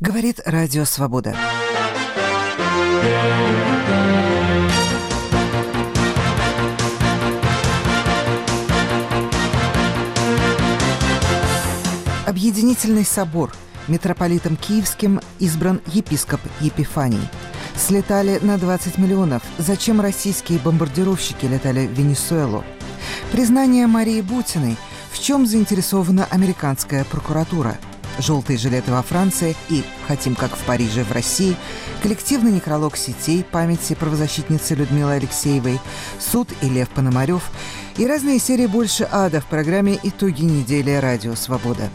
Говорит Радио Свобода. Объединительный собор. Митрополитом Киевским избран епископ Епифаний. Слетали на 20 миллионов. Зачем российские бомбардировщики летали в Венесуэлу? Признание Марии Бутиной. В чем заинтересована американская прокуратура? «Желтые жилеты во Франции» и «Хотим, как в Париже, в России», коллективный некролог сетей памяти правозащитницы Людмилы Алексеевой, суд и Лев Пономарев и разные серии «Больше ада» в программе «Итоги недели. Радио Свобода».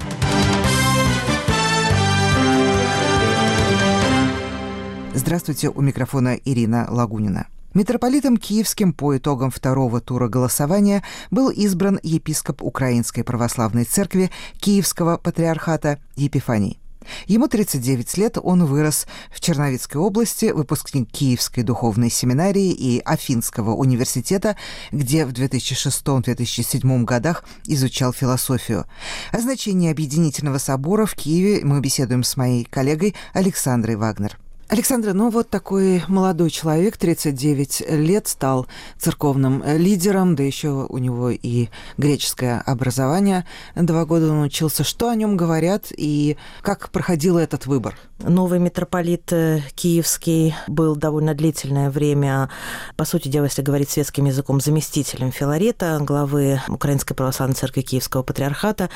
Здравствуйте, у микрофона Ирина Лагунина. Митрополитом Киевским по итогам второго тура голосования был избран епископ Украинской Православной Церкви Киевского Патриархата Епифаний. Ему 39 лет, он вырос в Черновицкой области, выпускник Киевской духовной семинарии и Афинского университета, где в 2006-2007 годах изучал философию. О значении Объединительного собора в Киеве мы беседуем с моей коллегой Александрой Вагнер. Александра, ну вот такой молодой человек, 39 лет, стал церковным лидером, да еще у него и греческое образование. Два года он учился. Что о нем говорят и как проходил этот выбор? Новый митрополит э, Киевский был довольно длительное время, по сути дела, если говорить светским языком, заместителем Филарета, главы Украинской Православной Церкви Киевского Патриархата.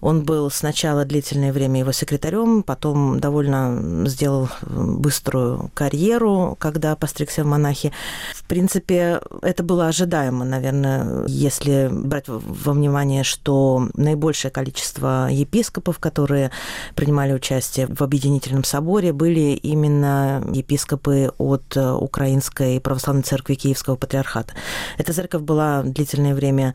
Он был сначала длительное время его секретарем, потом довольно сделал быструю карьеру, когда постригся в монахи. В принципе, это было ожидаемо, наверное, если брать во внимание, что наибольшее количество епископов, которые принимали участие в объединительном соборе были именно епископы от э, Украинской Православной Церкви Киевского Патриархата. Эта церковь была длительное время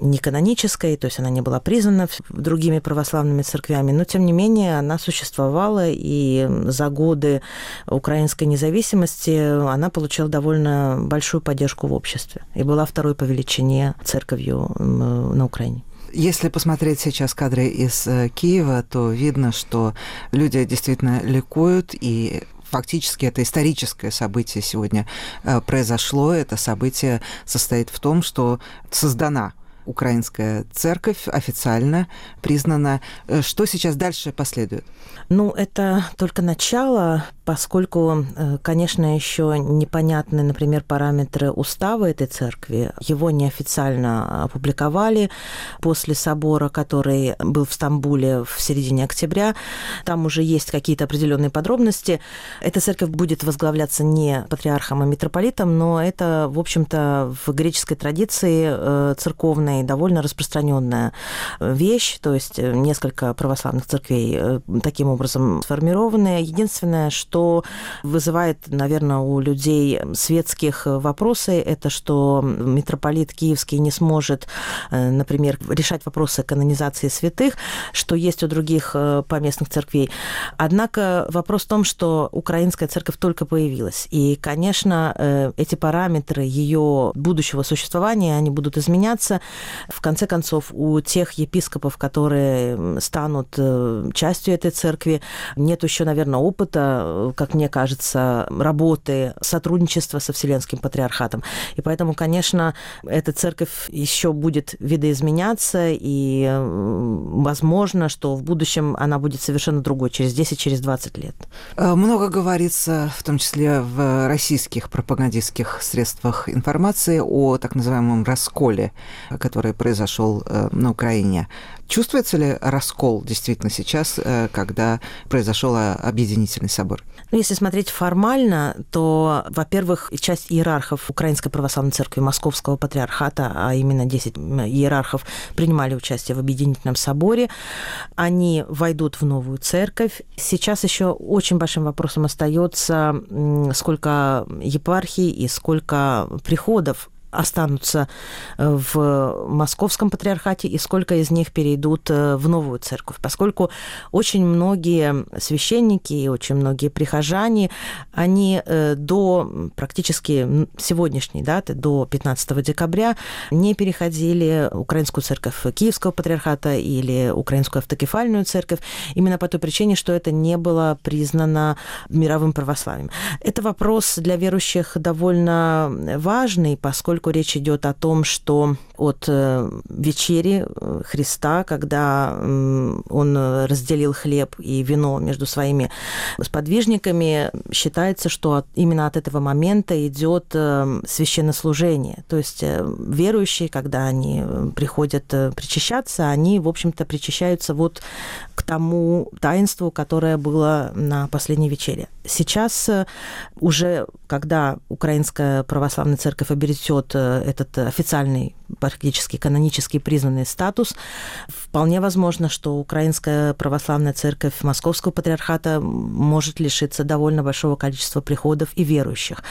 не канонической, то есть она не была признана другими православными церквями, но тем не менее она существовала, и за годы украинской независимости она получила довольно большую поддержку в обществе и была второй по величине церковью на Украине. Если посмотреть сейчас кадры из э, Киева, то видно, что люди действительно ликуют, и фактически это историческое событие сегодня э, произошло. Это событие состоит в том, что создана украинская церковь официально признана. Э, что сейчас дальше последует? Ну, это только начало поскольку, э, конечно, еще непонятны, например, параметры устава этой церкви. Его неофициально опубликовали после собора, который был в Стамбуле в середине октября. Там уже есть какие-то определенные подробности. Эта церковь будет возглавляться не патриархом, а митрополитом, но это, в общем-то, в греческой традиции э, церковной довольно распространенная вещь, то есть несколько православных церквей э, таким образом сформированы. Единственное, что что вызывает, наверное, у людей светских вопросы, это что митрополит Киевский не сможет, э, например, решать вопросы канонизации святых, что есть у других э, поместных церквей. Однако вопрос в том, что украинская церковь только появилась. И, конечно, э, эти параметры ее будущего существования, они будут изменяться. В конце концов, у тех епископов, которые станут частью этой церкви, нет еще, наверное, опыта как мне кажется, работы, сотрудничества со Вселенским Патриархатом. И поэтому, конечно, эта церковь еще будет видоизменяться, и возможно, что в будущем она будет совершенно другой, через 10, через 20 лет. Э, много говорится, в том числе в российских пропагандистских средствах информации, о так называемом расколе, который произошел э, на Украине. Чувствуется ли раскол действительно сейчас, э, когда произошел объединительный собор? Ну, если смотреть формально, то, во-первых, часть иерархов Украинской Православной Церкви Московского Патриархата, а именно 10 иерархов, принимали участие в Объединительном соборе. Они войдут в новую церковь. Сейчас еще очень большим вопросом остается, сколько епархий и сколько приходов останутся в Московском патриархате и сколько из них перейдут в новую церковь, поскольку очень многие священники и очень многие прихожане, они до практически сегодняшней даты, до 15 декабря, не переходили украинскую церковь Киевского патриархата или украинскую автокефальную церковь, именно по той причине, что это не было признано мировым православием. Это вопрос для верующих довольно важный, поскольку речь идет о том, что от э, вечери э, Христа, когда он разделил хлеб и вино между своими сподвижниками, считается, что именно от этого момента идет э, священнослужение. То есть верующие, когда они приходят причащаться, они, в общем-то, причащаются вот к тому таинству, которое было на последней вечере. Сейчас уже, когда Украинская православная церковь обретет этот официальный практически канонически признанный статус, вполне возможно, что Украинская православная церковь Московского патриархата может лишиться довольно большого количества приходов и верующих.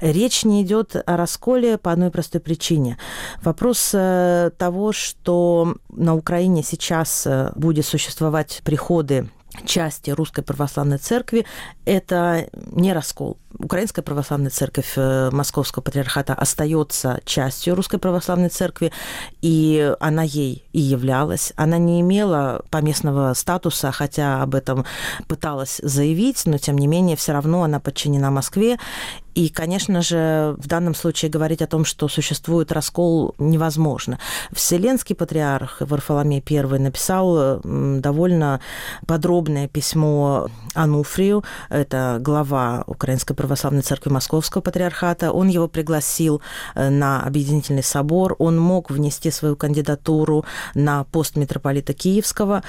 Речь не идет о расколе по одной простой причине. Вопрос э, того, что на Украине сейчас э, будет существовать приходы части Русской Православной Церкви, это не раскол. Украинская Православная Церковь э, Московского Патриархата остается частью Русской Православной Церкви, и она ей и являлась. Она не имела поместного статуса, хотя об этом пыталась заявить, но тем не менее все равно она подчинена Москве, и, конечно же, в данном случае говорить о том, что существует раскол, невозможно. Вселенский патриарх Варфоломей I написал довольно подробное письмо Ануфрию, это глава Украинской православной церкви Московского патриархата. Он его пригласил э, на объединительный собор, он мог внести свою кандидатуру на пост митрополита Киевского,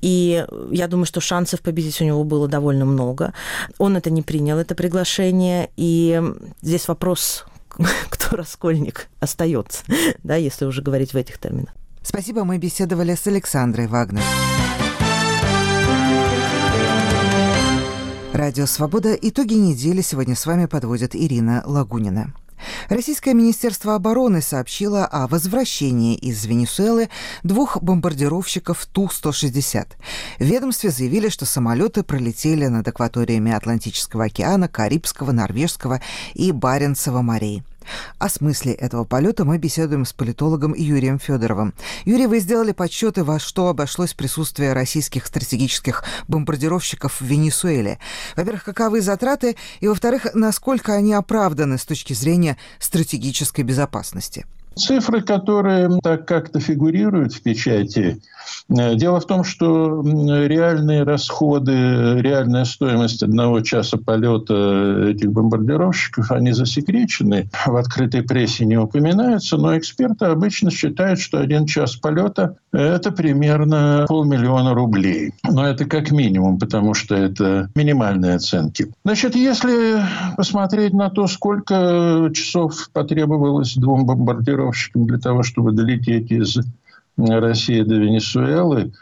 и я думаю, что шансов победить у него было довольно много. Он это не принял, это приглашение, и здесь вопрос, кто раскольник остается, да, если уже говорить в этих терминах. Спасибо, мы беседовали с Александрой Вагнер. Радио «Свобода». Итоги недели сегодня с вами подводит Ирина Лагунина. Российское Министерство обороны сообщило о возвращении из Венесуэлы двух бомбардировщиков Ту-160. В ведомстве заявили, что самолеты пролетели над акваториями Атлантического океана, Карибского, Норвежского и Баренцева морей. О смысле этого полета мы беседуем с политологом Юрием Федоровым. Юрий, вы сделали подсчеты, во что обошлось присутствие российских стратегических бомбардировщиков в Венесуэле. Во-первых, каковы затраты, и, во-вторых, насколько они оправданы с точки зрения стратегической безопасности? Цифры, которые так как-то фигурируют в печати, э, дело в том, что реальные расходы, реальная стоимость одного часа полета этих бомбардировщиков, они засекречены, в открытой прессе не упоминаются, но эксперты обычно считают, что один час полета – это примерно полмиллиона рублей. Но это как минимум, потому что это минимальные оценки. Значит, если посмотреть на то, сколько часов потребовалось двум бомбардировщикам, бомбардировщикам для того, чтобы долететь из России до Венесуэлы,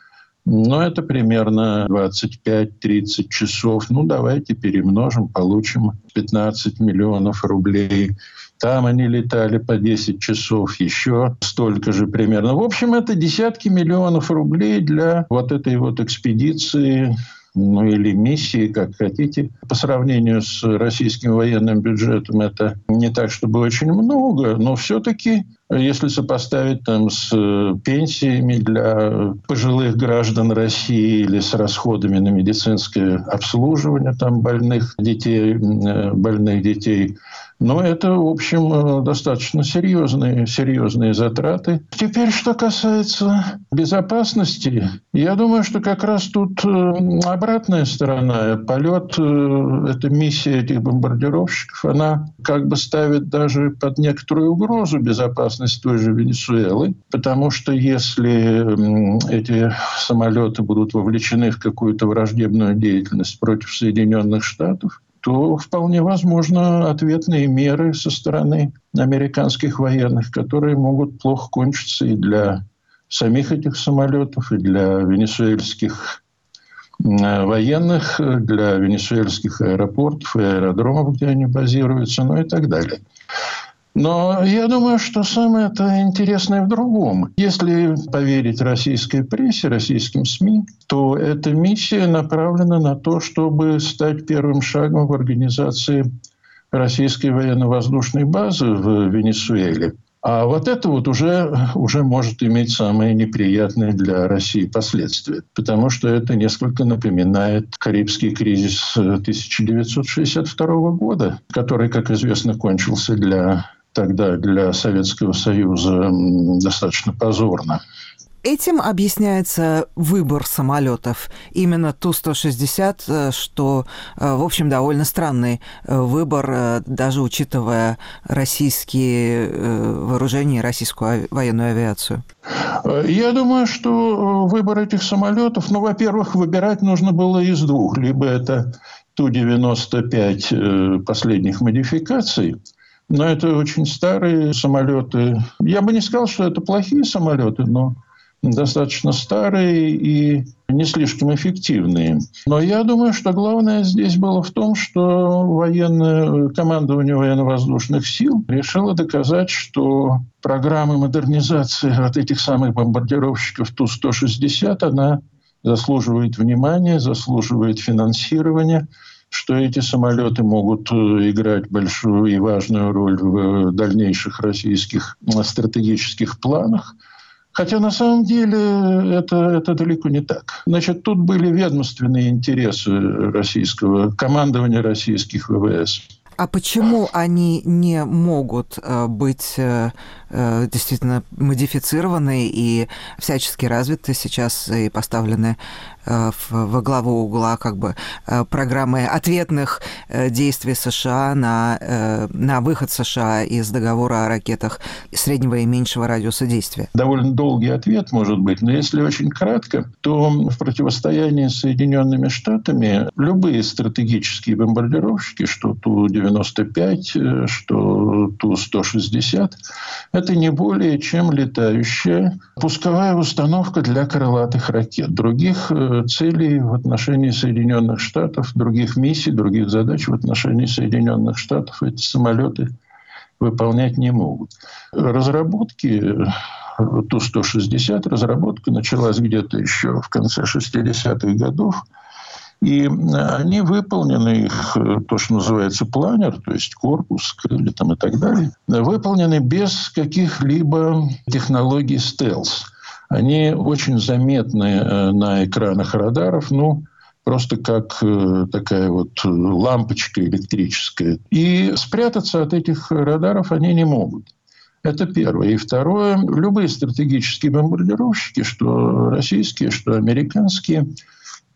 ну, это примерно 25-30 часов. Ну, давайте перемножим, получим 15 миллионов рублей. Там они летали по 10 часов, еще столько же примерно. В общем, это десятки миллионов рублей для вот этой вот экспедиции ну или миссии, как хотите. По сравнению с российским военным бюджетом это не так, чтобы очень много, но все-таки если сопоставить там с э, пенсиями для пожилых граждан России или с расходами на медицинское обслуживание там больных детей, э, больных детей, но это, в общем, э, достаточно серьезные, серьезные затраты. Теперь, что касается безопасности, я думаю, что как раз тут обратная сторона. Полет, эта миссия этих бомбардировщиков, она как бы ставит даже под некоторую угрозу безопасность той же Венесуэлы, потому что если эти самолеты будут вовлечены в какую-то враждебную деятельность против Соединенных Штатов, то вполне возможно ответные меры со стороны американских военных, которые могут плохо кончиться и для самих этих самолетов, и для венесуэльских военных, для венесуэльских аэропортов и аэродромов, где они базируются, ну и так далее. Но я думаю, что самое это интересное в другом. Если поверить российской прессе, российским СМИ, то эта миссия направлена на то, чтобы стать первым шагом в организации российской военно-воздушной базы в Венесуэле. А вот это вот уже, уже может иметь самые неприятные для России последствия, потому что это несколько напоминает Карибский кризис 1962 года, который, как известно, кончился для тогда для Советского Союза достаточно позорно. Этим объясняется выбор самолетов. Именно Ту-160, э, что, э, в общем, довольно странный э, выбор, даже учитывая российские вооружения и российскую военную авиацию. Я думаю, что выбор этих самолетов, ну, во-первых, выбирать нужно было из двух. Либо это Ту-95 последних модификаций – но это очень старые самолеты. Я бы не сказал, что это плохие самолеты, но достаточно старые и не слишком эффективные. Но я думаю, что главное здесь было в том, что военное командование военно-воздушных сил решило доказать, что программа модернизации вот этих самых бомбардировщиков Ту-160, она заслуживает внимания, заслуживает финансирования – что эти самолеты могут э, играть большую и важную роль в э, дальнейших российских э, стратегических планах. Хотя на самом деле это, это далеко не так. Значит, тут были ведомственные интересы российского командования российских ВВС. А почему они не могут быть действительно модифицированы и всячески развиты сейчас и поставлены Э, во главу угла как бы э, программы ответных э, действий США на, на выход США из договора о ракетах среднего и меньшего радиуса действия? Довольно долгий ответ может быть, но если очень кратко, то в противостоянии с Соединенными Штатами любые стратегические бомбардировщики, что Ту-95, что Ту-160, это не более чем летающая пусковая установка для крылатых ракет. Других целей в отношении Соединенных Штатов, других миссий, других задач в отношении Соединенных Штатов эти самолеты выполнять не могут. Разработки Ту-160, разработка началась где-то еще в конце 60-х годов. И они выполнены, их, то, что называется планер, то есть корпус, крылья там и так далее, выполнены без каких-либо технологий стелс они очень заметны э, на экранах радаров, ну, просто как э, такая вот лампочка электрическая. И спрятаться от этих радаров они не могут. Это первое. И второе, любые стратегические бомбардировщики, что российские, что американские,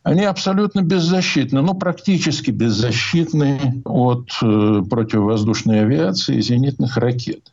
они абсолютно беззащитны, ну, практически беззащитны от э, противовоздушной авиации и зенитных ракет.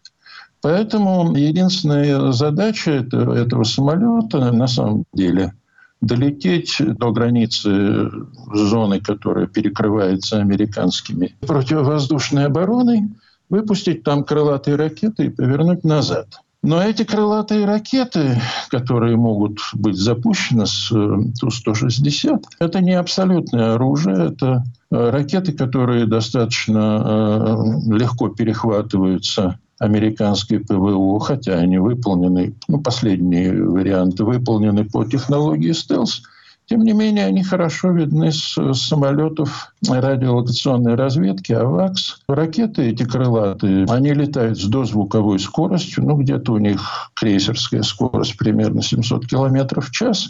Поэтому единственная задача этого, этого самолета на самом деле долететь до границы зоны, которая перекрывается американскими противовоздушной обороной, выпустить там крылатые ракеты и повернуть назад. Но эти крылатые ракеты, которые могут быть запущены с э, Ту-160, это не абсолютное оружие, это э, ракеты, которые достаточно э, легко перехватываются американские ПВО, хотя они выполнены, ну, последние варианты выполнены по технологии стелс, тем не менее, они хорошо видны с, самолетов радиолокационной разведки, АВАКС. Ракеты эти крылатые, они летают с дозвуковой скоростью, ну, где-то у них крейсерская скорость примерно 700 километров в час.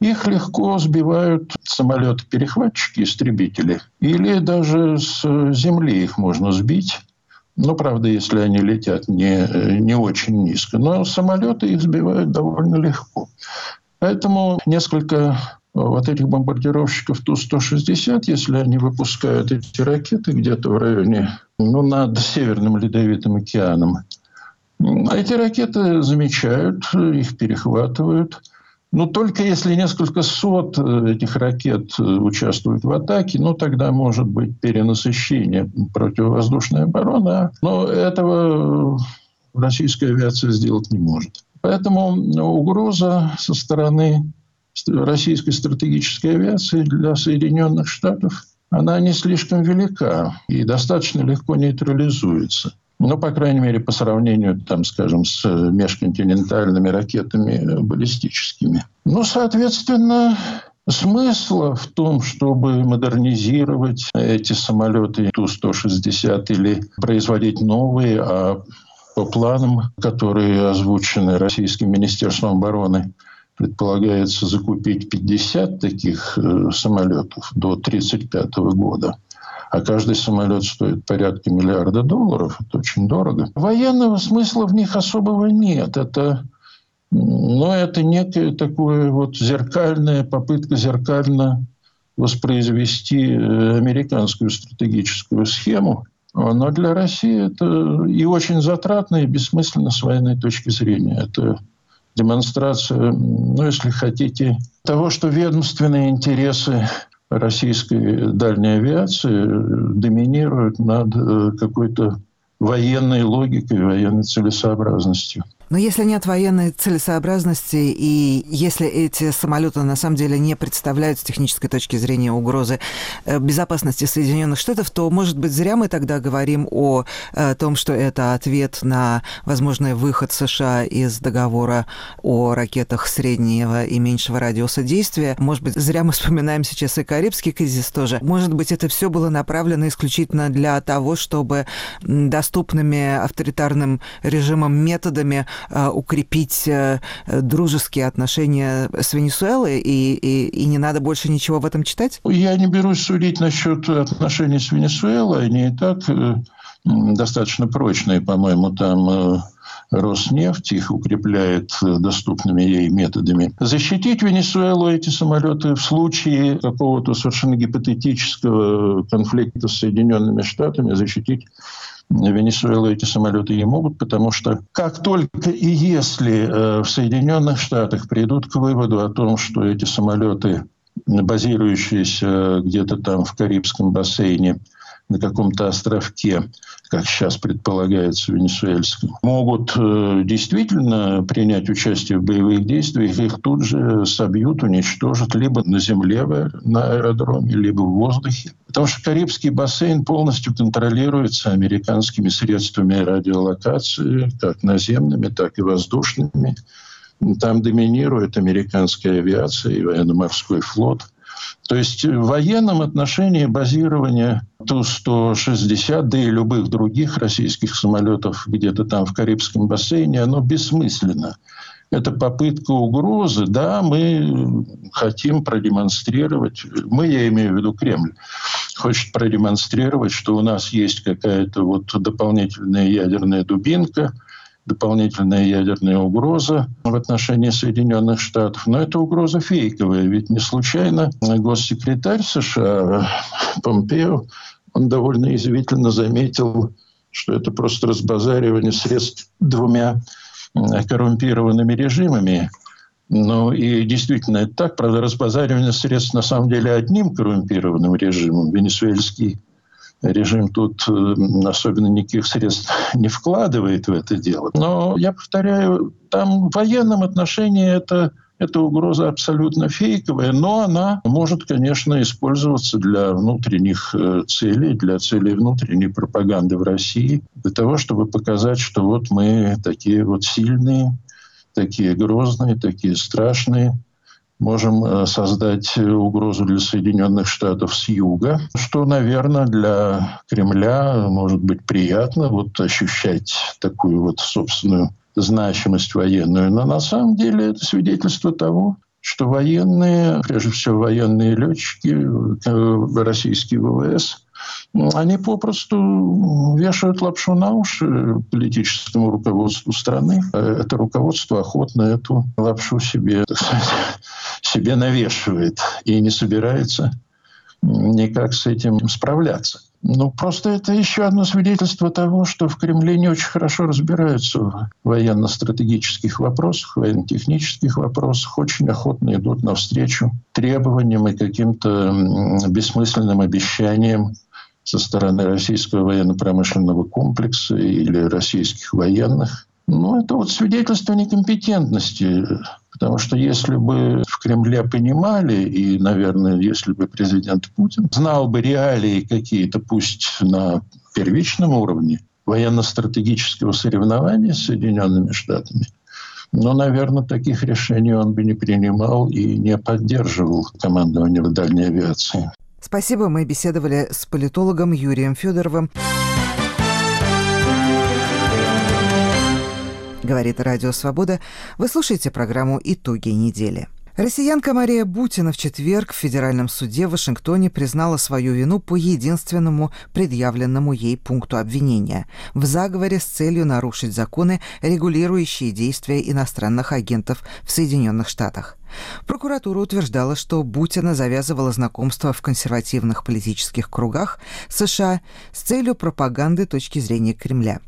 Их легко сбивают самолеты-перехватчики, истребители. Или даже с земли их можно сбить. Ну, правда, если они летят не, не очень низко. Но самолеты их сбивают довольно легко. Поэтому несколько вот этих бомбардировщиков Ту-160, если они выпускают эти ракеты где-то в районе, ну, над Северным Ледовитым океаном, эти ракеты замечают, их перехватывают – но только если несколько сот э, этих ракет э, участвуют в атаке, ну тогда может быть перенасыщение противовоздушной обороны. Но этого российская авиация сделать не может. Поэтому угроза со стороны российской стратегической авиации для Соединенных Штатов, она не слишком велика и достаточно легко нейтрализуется. ну, по крайней мере, по сравнению, там, скажем, с межконтинентальными ракетами баллистическими. Ну, соответственно, смысла в том, чтобы модернизировать эти самолеты Ту-160 или производить новые, а по планам, которые озвучены Российским Министерством обороны, предполагается закупить 50 таких э, самолетов до 1935 года. А каждый самолет стоит порядка миллиарда долларов. Это очень дорого. Военного смысла в них особого нет. Это но это некая такая вот зеркальная попытка зеркально воспроизвести э, американскую стратегическую схему. Но для России это и очень затратно, и бессмысленно с военной точки зрения. Это демонстрация, ну, если хотите, того, что ведомственные интересы российской дальней авиации доминируют над э, какой-то военной логикой, военной целесообразностью. Но если нет военной целесообразности, и если эти самолеты на самом деле не представляют с технической точки зрения угрозы э, безопасности Соединенных Штатов, то, может быть, зря мы тогда говорим о, э, том, что это ответ на возможный выход США из договора о ракетах среднего и меньшего радиуса действия. Может быть, зря мы вспоминаем сейчас и Карибский кризис тоже. Может быть, это все было направлено исключительно для того, чтобы доступными авторитарным режимом методами укрепить э, дружеские отношения с Венесуэлой, и, и, и не надо больше ничего в этом читать? Я не берусь судить насчет отношений с Венесуэлой. Они и так э, достаточно прочные, по-моему, там Роснефть их укрепляет доступными ей методами. Защитить Венесуэлу эти самолеты в случае какого-то совершенно гипотетического конфликта с Соединенными Штатами, защитить Венесуэлу эти самолеты не могут, потому что как только и если э, в Соединенных Штатах придут к выводу о том, что эти самолеты, базирующиеся где-то там в Карибском бассейне, на каком-то островке, как сейчас предполагается венесуэльском, могут э, действительно принять участие в боевых действиях, их тут же собьют, уничтожат либо на земле на аэродроме, либо в воздухе. Потому что Карибский бассейн полностью контролируется американскими средствами радиолокации, как наземными, так и воздушными. Там доминирует американская авиация и военно-морской флот – то есть в военном отношении базирование Ту-160, да и любых других российских самолетов где-то там в Карибском бассейне, оно бессмысленно. Это попытка угрозы, да, мы хотим продемонстрировать, мы, я имею в виду Кремль, хочет продемонстрировать, что у нас есть какая-то вот дополнительная ядерная дубинка – дополнительная ядерная угроза в отношении Соединенных Штатов. Но это угроза фейковая, ведь не случайно госсекретарь США Помпео, он довольно извительно заметил, что это просто разбазаривание средств двумя коррумпированными режимами. Ну и действительно это так. Правда, разбазаривание средств на самом деле одним коррумпированным режимом. Венесуэльский режим тут э, особенно никаких средств не вкладывает в это дело. Но я повторяю, там в военном отношении это эта угроза абсолютно фейковая, но она может, конечно, использоваться для внутренних э, целей, для целей внутренней пропаганды в России, для того, чтобы показать, что вот мы такие вот сильные, такие грозные, такие страшные, можем э, создать угрозу для Соединенных Штатов с юга, что, наверное, для Кремля может быть приятно вот ощущать такую вот собственную значимость военную. Но на самом деле это свидетельство того, что военные, прежде всего военные летчики, э, российские ВВС, они попросту вешают лапшу на уши политическому руководству страны. Это руководство охотно эту лапшу себе, так сказать, себе навешивает и не собирается никак с этим справляться. Ну, просто это еще одно свидетельство того, что в Кремле не очень хорошо разбираются в военно-стратегических вопросах, военно-технических вопросах, очень охотно идут навстречу требованиям и каким-то бессмысленным обещаниям со стороны российского военно-промышленного комплекса или российских военных. Ну, это вот свидетельство некомпетентности. Потому что если бы в Кремле понимали, и, наверное, если бы президент Путин знал бы реалии какие-то, пусть на первичном уровне, военно-стратегического соревнования с Соединенными Штатами, но, наверное, таких решений он бы не принимал и не поддерживал командование в дальней авиации. Спасибо. Мы беседовали с политологом Юрием Федоровым. Говорит Радио Свобода. Вы слушаете программу «Итоги недели». Россиянка Мария Бутина в четверг в Федеральном суде в Вашингтоне признала свою вину по единственному предъявленному ей пункту обвинения – в заговоре с целью нарушить законы, регулирующие действия иностранных агентов в Соединенных Штатах. Прокуратура утверждала, что Бутина завязывала знакомство в консервативных политических кругах США с целью пропаганды точки зрения Кремля.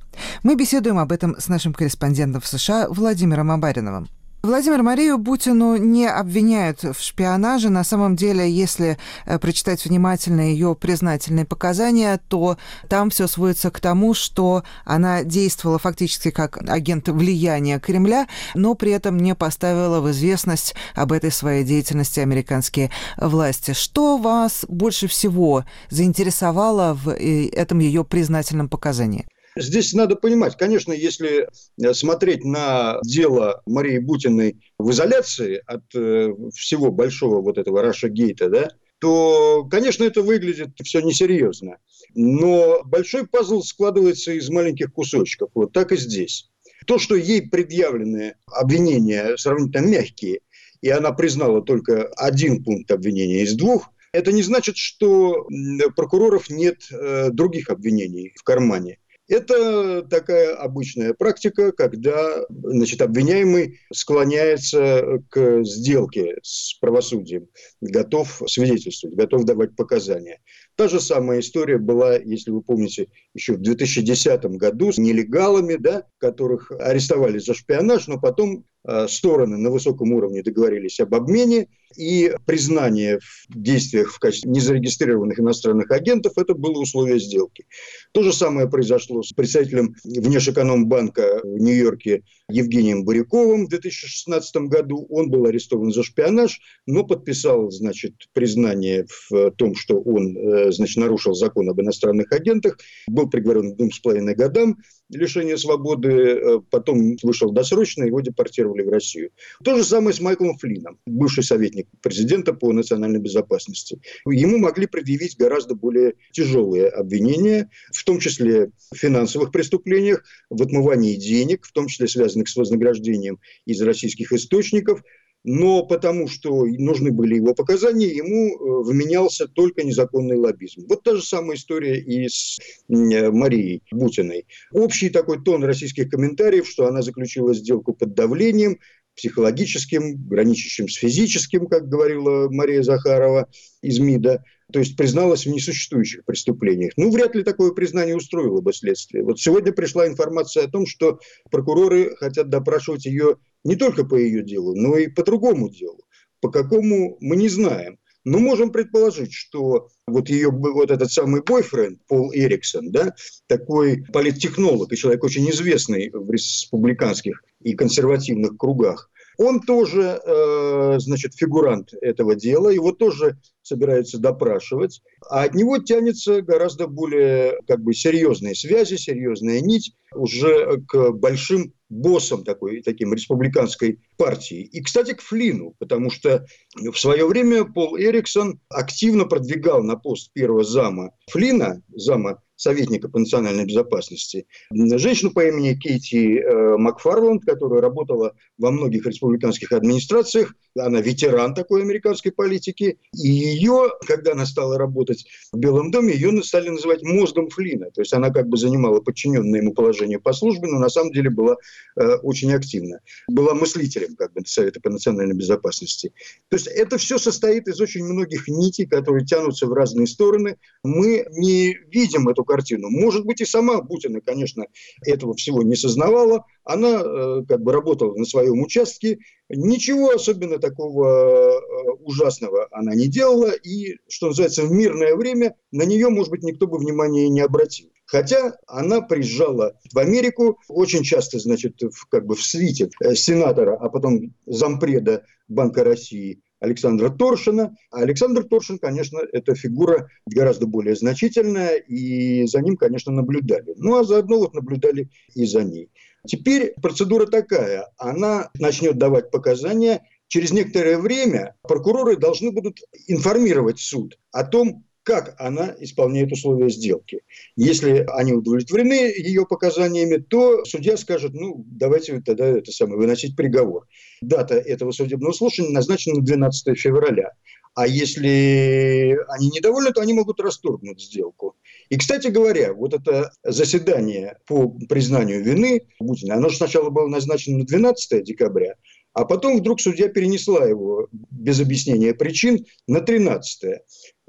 Мы беседуем об этом с нашим корреспондентом в США Владимиром Абариновым. Владимир Марию Бутину не обвиняют в шпионаже. На самом деле, если э, прочитать внимательно ее признательные показания, то там все сводится к тому, что она действовала фактически как агент влияния Кремля, но при этом не поставила в известность об этой своей деятельности американские власти. Что вас больше всего заинтересовало в э, этом ее признательном показании? Здесь надо понимать, конечно, если э, смотреть на дело Марии Бутиной в изоляции от э, всего большого вот этого Раша Гейта, да, то, конечно, это выглядит все несерьезно. Но большой пазл складывается из маленьких кусочков. Вот так и здесь. То, что ей предъявлены обвинения сравнительно мягкие, и она признала только один пункт обвинения из двух, это не значит, что прокуроров нет э, других обвинений в кармане. Это такая обычная практика, когда значит, обвиняемый склоняется к сделке с правосудием, готов свидетельствовать, готов давать показания. Та же самая история была, если вы помните, еще в 2010 году с нелегалами, да, которых арестовали за шпионаж, но потом стороны на высоком уровне договорились об обмене, и признание в действиях в качестве незарегистрированных иностранных агентов – это было условие сделки. То же самое произошло с представителем Внешэкономбанка в Нью-Йорке Евгением Буряковым в 2016 году. Он был арестован за шпионаж, но подписал, значит, признание в том, что он, э, значит, нарушил закон об иностранных агентах, был приговорен к двум с половиной годам лишения свободы, э, потом вышел досрочно, его депортировали в Россию. То же самое с Майклом Флином, бывший советник президента по национальной безопасности. Ему могли предъявить гораздо более тяжелые обвинения, в том числе в финансовых преступлениях, в отмывании денег, в том числе связанных с вознаграждением из российских источников – но потому что нужны были его показания, ему э, вменялся только незаконный лоббизм. Вот та же самая история и с э, Марией Бутиной. Общий такой тон российских комментариев, что она заключила сделку под давлением, психологическим, граничащим с физическим, как говорила Мария Захарова из МИДа, то есть призналась в несуществующих преступлениях. Ну, вряд ли такое признание устроило бы следствие. Вот сегодня пришла информация о том, что прокуроры хотят допрашивать ее не только по ее делу, но и по другому делу. По какому мы не знаем. Но можем предположить, что вот ее вот этот самый бойфренд Пол Эриксон, да, такой политтехнолог и человек очень известный в республиканских и консервативных кругах, он тоже, э, значит, фигурант этого дела, его тоже собираются допрашивать, а от него тянется гораздо более как бы серьезные связи, серьезная нить уже к большим боссом такой, таким республиканской партии. И, кстати, к Флину, потому что в свое время Пол Эриксон активно продвигал на пост первого зама Флина, зама советника по национальной безопасности, женщину по имени Кейти э, Макфарланд, которая работала во многих республиканских администрациях. Она ветеран такой американской политики. И ее, когда она стала работать в Белом доме, ее стали называть мозгом Флина. То есть она как бы занимала подчиненное ему положение по службе, но на самом деле была э, очень активна. Была мыслителем как бы Совета по национальной безопасности. То есть это все состоит из очень многих нитей, которые тянутся в разные стороны. Мы не видим эту картину. Может быть, и сама Бутина, конечно, этого всего не сознавала. Она э, как бы работала на своем участке. Ничего особенно такого э, ужасного она не делала. И, что называется, в мирное время на нее, может быть, никто бы внимания не обратил. Хотя она приезжала в Америку очень часто, значит, в, как бы в свите э, сенатора, а потом зампреда Банка России Александра Торшина. А Александр Торшин, конечно, это фигура гораздо более значительная, и за ним, конечно, наблюдали. Ну, а заодно вот наблюдали и за ней. Теперь процедура такая. Она начнет давать показания. Через некоторое время прокуроры должны будут информировать суд о том, как она исполняет условия сделки. Если они удовлетворены ее показаниями, то судья скажет, ну, давайте тогда это самое, выносить приговор. Дата этого судебного слушания назначена на 12 февраля. А если они недовольны, то они могут расторгнуть сделку. И, кстати говоря, вот это заседание по признанию вины Путина, оно же сначала было назначено на 12 декабря, а потом вдруг судья перенесла его без объяснения причин на 13 -е.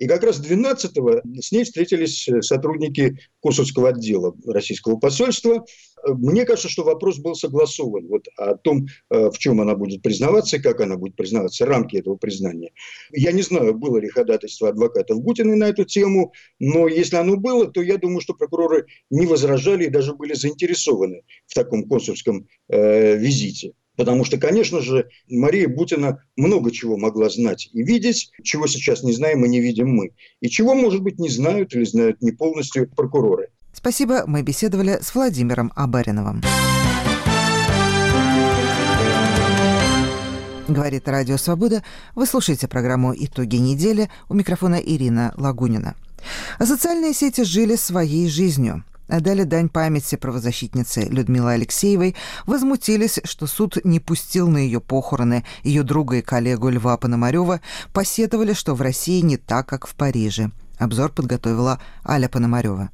И как раз 12-го с ней встретились сотрудники консульского отдела российского посольства. Мне кажется, что вопрос был согласован вот о том, э, в чем она будет признаваться как она будет признаваться, рамки этого признания. Я не знаю, было ли ходатайство адвокатов Гутиной на эту тему, но если оно было, то я думаю, что прокуроры не возражали и даже были заинтересованы в таком консульском э, визите. Потому что, конечно же, Мария Бутина много чего могла знать и видеть, чего сейчас не знаем и не видим мы. И чего, может быть, не знают или знают не полностью прокуроры. Спасибо. Мы беседовали с Владимиром Абариновым. Говорит Радио Свобода. Вы слушаете программу «Итоги недели». У микрофона Ирина Лагунина. А социальные сети жили своей жизнью отдали дань памяти правозащитницы Людмилы Алексеевой, возмутились, что суд не пустил на ее похороны ее друга и коллегу Льва Пономарева, посетовали, что в России не так, как в Париже. Обзор подготовила Аля Пономарева.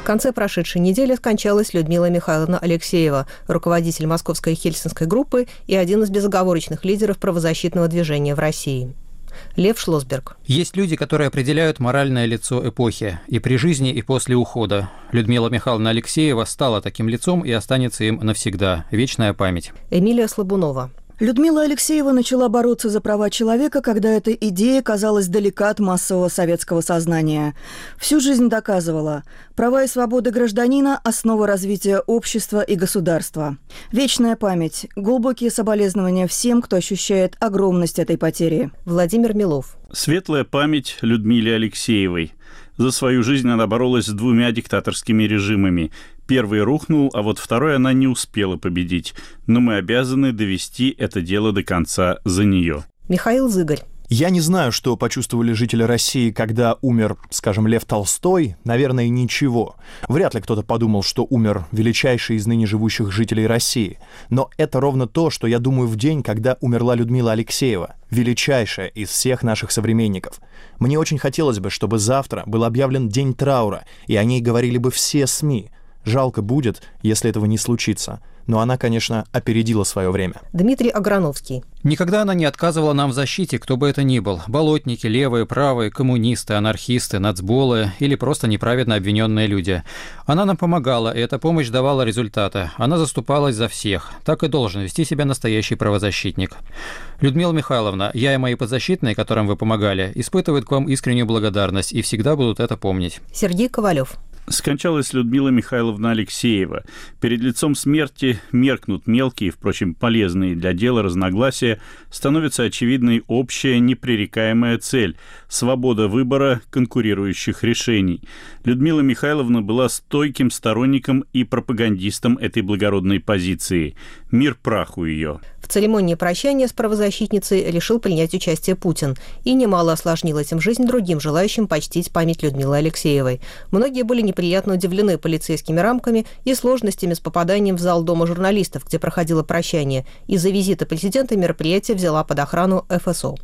В конце прошедшей недели скончалась Людмила Михайловна Алексеева, руководитель Московской Хельсинской группы и один из безоговорочных лидеров правозащитного движения в России. Лев Шлосберг. Есть люди, которые определяют моральное лицо эпохи и при жизни, и после ухода. Людмила Михайловна Алексеева стала таким лицом и останется им навсегда. Вечная память. Эмилия Слабунова. Людмила Алексеева начала бороться за права человека, когда эта идея казалась далека от массового советского сознания. Всю жизнь доказывала, права и свободы гражданина – основа развития общества и государства. Вечная память, глубокие соболезнования всем, кто ощущает огромность этой потери. Владимир Милов. Светлая память Людмиле Алексеевой. За свою жизнь она боролась с двумя диктаторскими режимами Первый рухнул, а вот второй она не успела победить. Но мы обязаны довести это дело до конца за нее. Михаил Зыгорь. Я не знаю, что почувствовали жители России, когда умер, скажем, Лев Толстой. Наверное, ничего. Вряд ли кто-то подумал, что умер величайший из ныне живущих жителей России. Но это ровно то, что я думаю в день, когда умерла Людмила Алексеева, величайшая из всех наших современников. Мне очень хотелось бы, чтобы завтра был объявлен день траура, и о ней говорили бы все СМИ. Жалко будет, если этого не случится. Но она, конечно, опередила свое время. Дмитрий Аграновский. Никогда она не отказывала нам в защите, кто бы это ни был. Болотники, левые, правые, коммунисты, анархисты, нацболы или просто неправедно обвиненные люди. Она нам помогала, и эта помощь давала результаты. Она заступалась за всех. Так и должен вести себя настоящий правозащитник. Людмила Михайловна, я и мои подзащитные, которым вы помогали, испытывают к вам искреннюю благодарность и всегда будут это помнить. Сергей Ковалев скончалась Людмила Михайловна Алексеева. Перед лицом смерти меркнут мелкие, впрочем, полезные для дела разногласия, становится очевидной общая непререкаемая цель – свобода выбора конкурирующих решений. Людмила Михайловна была стойким сторонником и пропагандистом этой благородной позиции. Мир праху ее. В церемонии прощания с правозащитницей решил принять участие Путин и немало осложнил этим жизнь другим желающим почтить память Людмилы Алексеевой. Многие были неприятно удивлены полицейскими рамками и сложностями с попаданием в зал Дома журналистов, где проходило прощание. Из-за визита президента мероприятие взяла под охрану ФСО.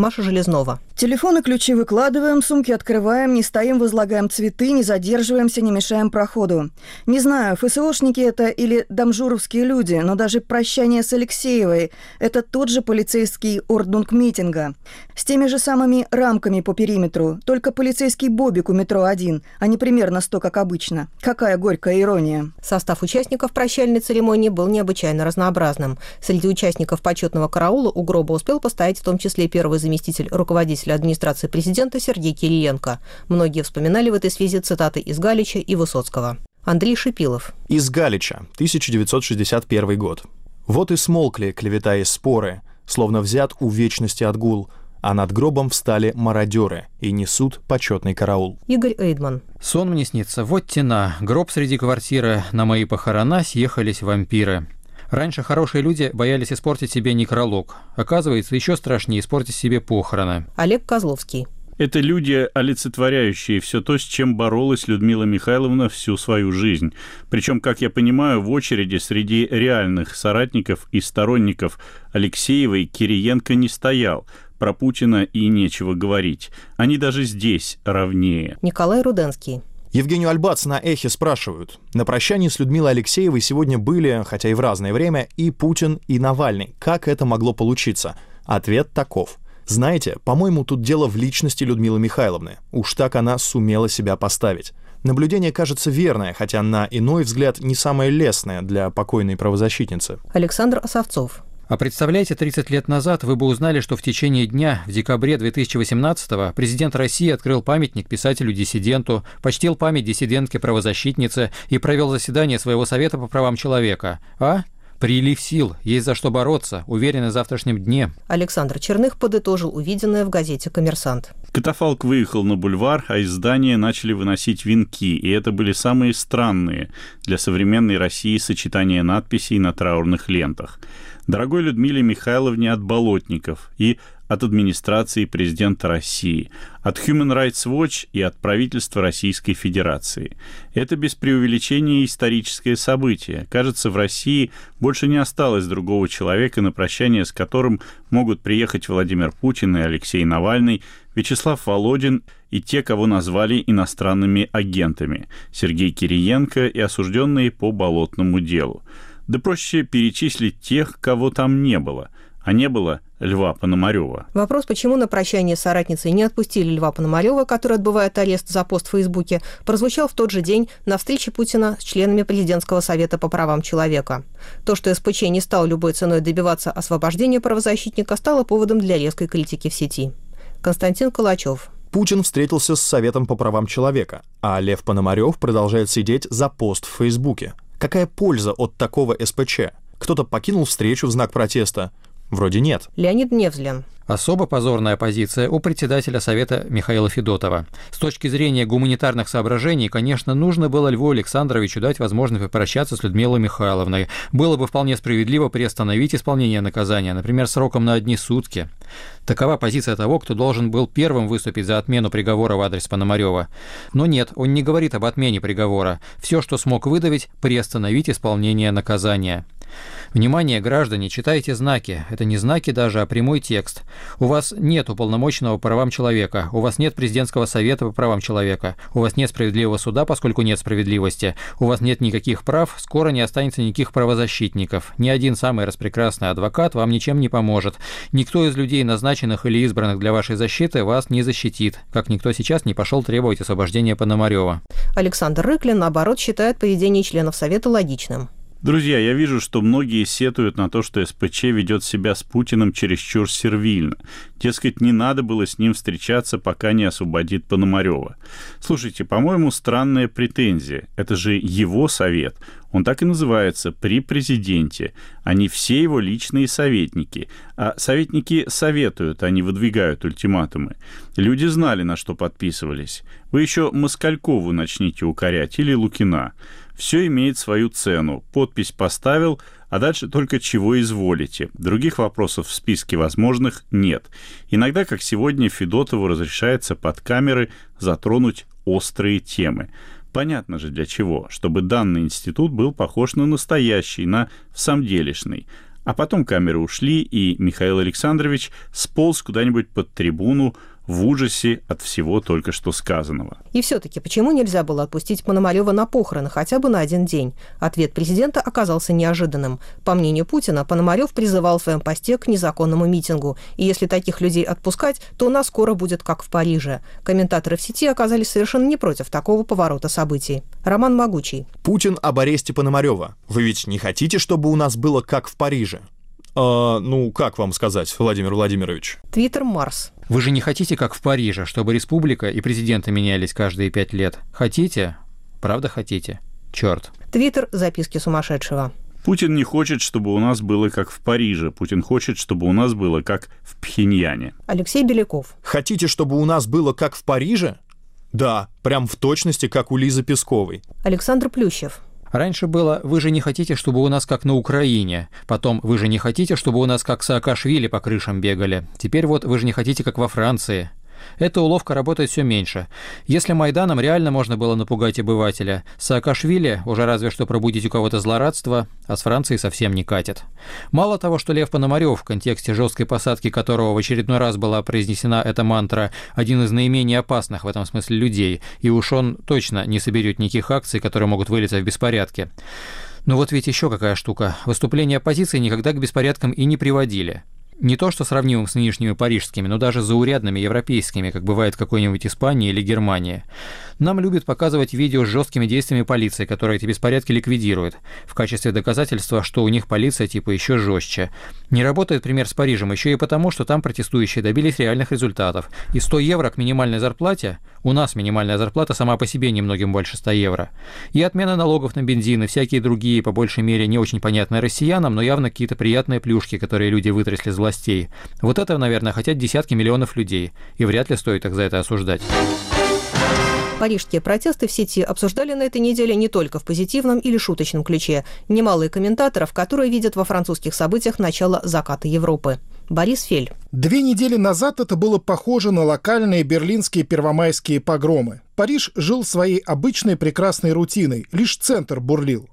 Маша Железнова. Телефоны ключи выкладываем, сумки открываем, не стоим, возлагаем цветы, не задерживаемся, не мешаем проходу. Не знаю, ФСОшники это или дамжуровские люди, но даже прощание с Алексеевой – это тот же полицейский орднунг митинга. С теми же самыми рамками по периметру, только полицейский бобик у метро один, а не примерно сто, как обычно. Какая горькая ирония. Состав участников прощальной церемонии был необычайно разнообразным. Среди участников почетного караула у гроба успел постоять в том числе первый заместитель руководителя администрации президента Сергей Кириенко. Многие вспоминали в этой связи цитаты из Галича и Высоцкого. Андрей Шипилов. Из Галича, 1961 год. Вот и смолкли клевета и споры, словно взят у вечности отгул, а над гробом встали мародеры и несут почетный караул. Игорь Эйдман. Сон мне снится, вот тена, гроб среди квартиры, на мои похорона съехались вампиры. Раньше хорошие люди боялись испортить себе некролог. Оказывается, еще страшнее испортить себе похороны. Олег Козловский. Это люди, олицетворяющие все то, с чем боролась Людмила Михайловна всю свою жизнь. Причем, как я понимаю, в очереди среди реальных соратников и сторонников Алексеевой Кириенко не стоял. Про Путина и нечего говорить. Они даже здесь равнее. Николай Руденский. Евгению Альбац на «Эхе» спрашивают. На прощании с Людмилой Алексеевой сегодня были, хотя и в разное время, и Путин, и Навальный. Как это могло получиться? Ответ таков. Знаете, по-моему, тут дело в личности Людмилы Михайловны. Уж так она сумела себя поставить. Наблюдение кажется верное, хотя на иной взгляд не самое лестное для покойной правозащитницы. Александр Осовцов. А представляете, 30 лет назад вы бы узнали, что в течение дня, в декабре 2018-го, президент России открыл памятник писателю-диссиденту, почтил память диссидентке-правозащитнице и провел заседание своего Совета по правам человека. А? Прилив сил, есть за что бороться, уверены в завтрашнем дне. Александр Черных подытожил увиденное в газете «Коммерсант». Катафалк выехал на бульвар, а из здания начали выносить венки, и это были самые странные для современной России сочетания надписей на траурных лентах. Дорогой Людмиле Михайловне от Болотников и от администрации президента России, от Human Rights Watch и от правительства Российской Федерации. Это без преувеличения историческое событие. Кажется, в России больше не осталось другого человека, на прощание с которым могут приехать Владимир Путин и Алексей Навальный, Вячеслав Володин и те, кого назвали иностранными агентами, Сергей Кириенко и осужденные по болотному делу. Да проще перечислить тех, кого там не было. А не было Льва Пономарева. Вопрос, почему на прощание с соратницей не отпустили Льва Пономарева, который отбывает арест за пост в Фейсбуке, прозвучал в тот же день на встрече Путина с членами Президентского совета по правам человека. То, что СПЧ не стал любой ценой добиваться освобождения правозащитника, стало поводом для резкой критики в сети. Константин Калачев. Путин встретился с Советом по правам человека, а Лев Пономарев продолжает сидеть за пост в Фейсбуке. Какая польза от такого СПЧ? Кто-то покинул встречу в знак протеста, Вроде нет. Леонид Невзлин. Особо позорная позиция у председателя Совета Михаила Федотова. С точки зрения гуманитарных соображений, конечно, нужно было Льву Александровичу дать возможность попрощаться с Людмилой Михайловной. Было бы вполне справедливо приостановить исполнение наказания, например, сроком на одни сутки. Такова позиция того, кто должен был первым выступить за отмену приговора в адрес Пономарева. Но нет, он не говорит об отмене приговора. Все, что смог выдавить, приостановить исполнение наказания. Внимание, граждане, читайте знаки. Это не знаки даже, а прямой текст. У вас нет уполномоченного по правам человека, у вас нет президентского совета по правам человека, у вас нет справедливого суда, поскольку нет справедливости, у вас нет никаких прав, скоро не останется никаких правозащитников. Ни один самый распрекрасный адвокат вам ничем не поможет. Никто из людей, назначенных или избранных для вашей защиты, вас не защитит, как никто сейчас не пошел требовать освобождения Пономарева. Александр Рыклин, наоборот, считает поведение членов Совета логичным. Друзья, я вижу, что многие сетуют на то, что СПЧ ведет себя с Путиным чересчур сервильно. Дескать, не надо было с ним встречаться, пока не освободит Пономарева. Слушайте, по-моему, странная претензия. Это же его совет. Он так и называется «при президенте». Они все его личные советники. А советники советуют, а не выдвигают ультиматумы. Люди знали, на что подписывались. Вы еще Москалькову начните укорять или Лукина. Все имеет свою цену. Подпись поставил, а дальше только чего изволите. Других вопросов в списке возможных нет. Иногда, как сегодня, Федотову разрешается под камеры затронуть острые темы. Понятно же для чего, чтобы данный институт был похож на настоящий, на всамделишный. А потом камеры ушли, и Михаил Александрович сполз куда-нибудь под трибуну, в ужасе от всего только что сказанного. И все-таки почему нельзя было отпустить Пономарева на похороны хотя бы на один день? Ответ президента оказался неожиданным. По мнению Путина, Пономарев призывал в своем посте к незаконному митингу. И если таких людей отпускать, то у нас скоро будет как в Париже. Комментаторы в сети оказались совершенно не против такого поворота событий. Роман Могучий. Путин об аресте Пономарева. Вы ведь не хотите, чтобы у нас было как в Париже? А, ну, как вам сказать, Владимир Владимирович? Твиттер Марс. Вы же не хотите, как в Париже, чтобы республика и президенты менялись каждые пять лет? Хотите? Правда хотите? черт. Твиттер «Записки сумасшедшего». Путин не хочет, чтобы у нас было как в Париже. Путин хочет, чтобы у нас было как в Пхеньяне. Алексей Беляков. Хотите, чтобы у нас было как в Париже? Да, прям в точности, как у Лизы Песковой. Александр Плющев. Раньше было «Вы же не хотите, чтобы у нас как на Украине», потом «Вы же не хотите, чтобы у нас как Саакашвили по крышам бегали», теперь вот «Вы же не хотите, как во Франции». Эта уловка работает все меньше. Если Майданом реально можно было напугать обывателя, Саакашвили уже разве что пробудить у кого-то злорадство, а с Францией совсем не катит. Мало того, что Лев Пономарев, в контексте жесткой посадки которого в очередной раз была произнесена эта мантра, один из наименее опасных в этом смысле людей, и уж он точно не соберет никаких акций, которые могут вылиться в беспорядке. Но вот ведь еще какая штука. Выступления оппозиции никогда к беспорядкам и не приводили не то что сравнимым с нынешними парижскими, но даже заурядными европейскими, как бывает в какой-нибудь Испании или Германии. Нам любят показывать видео с жесткими действиями полиции, которая эти беспорядки ликвидирует, в качестве доказательства, что у них полиция типа еще жестче. Не работает пример с Парижем еще и потому, что там протестующие добились реальных результатов. И 100 евро к минимальной зарплате, у нас минимальная зарплата сама по себе немногим больше 100 евро. И отмена налогов на бензин и всякие другие, по большей мере, не очень понятные россиянам, но явно какие-то приятные плюшки, которые люди вытрясли из властей. Вот это, наверное, хотят десятки миллионов людей, и вряд ли стоит их за это осуждать. Парижские протесты в сети обсуждали на этой неделе не только в позитивном или шуточном ключе. Немало и комментаторов, которые видят во французских событиях начало заката Европы. Борис Фель. Две недели назад это было похоже на локальные берлинские первомайские погромы. Париж жил своей обычной прекрасной рутиной, лишь центр бурлил.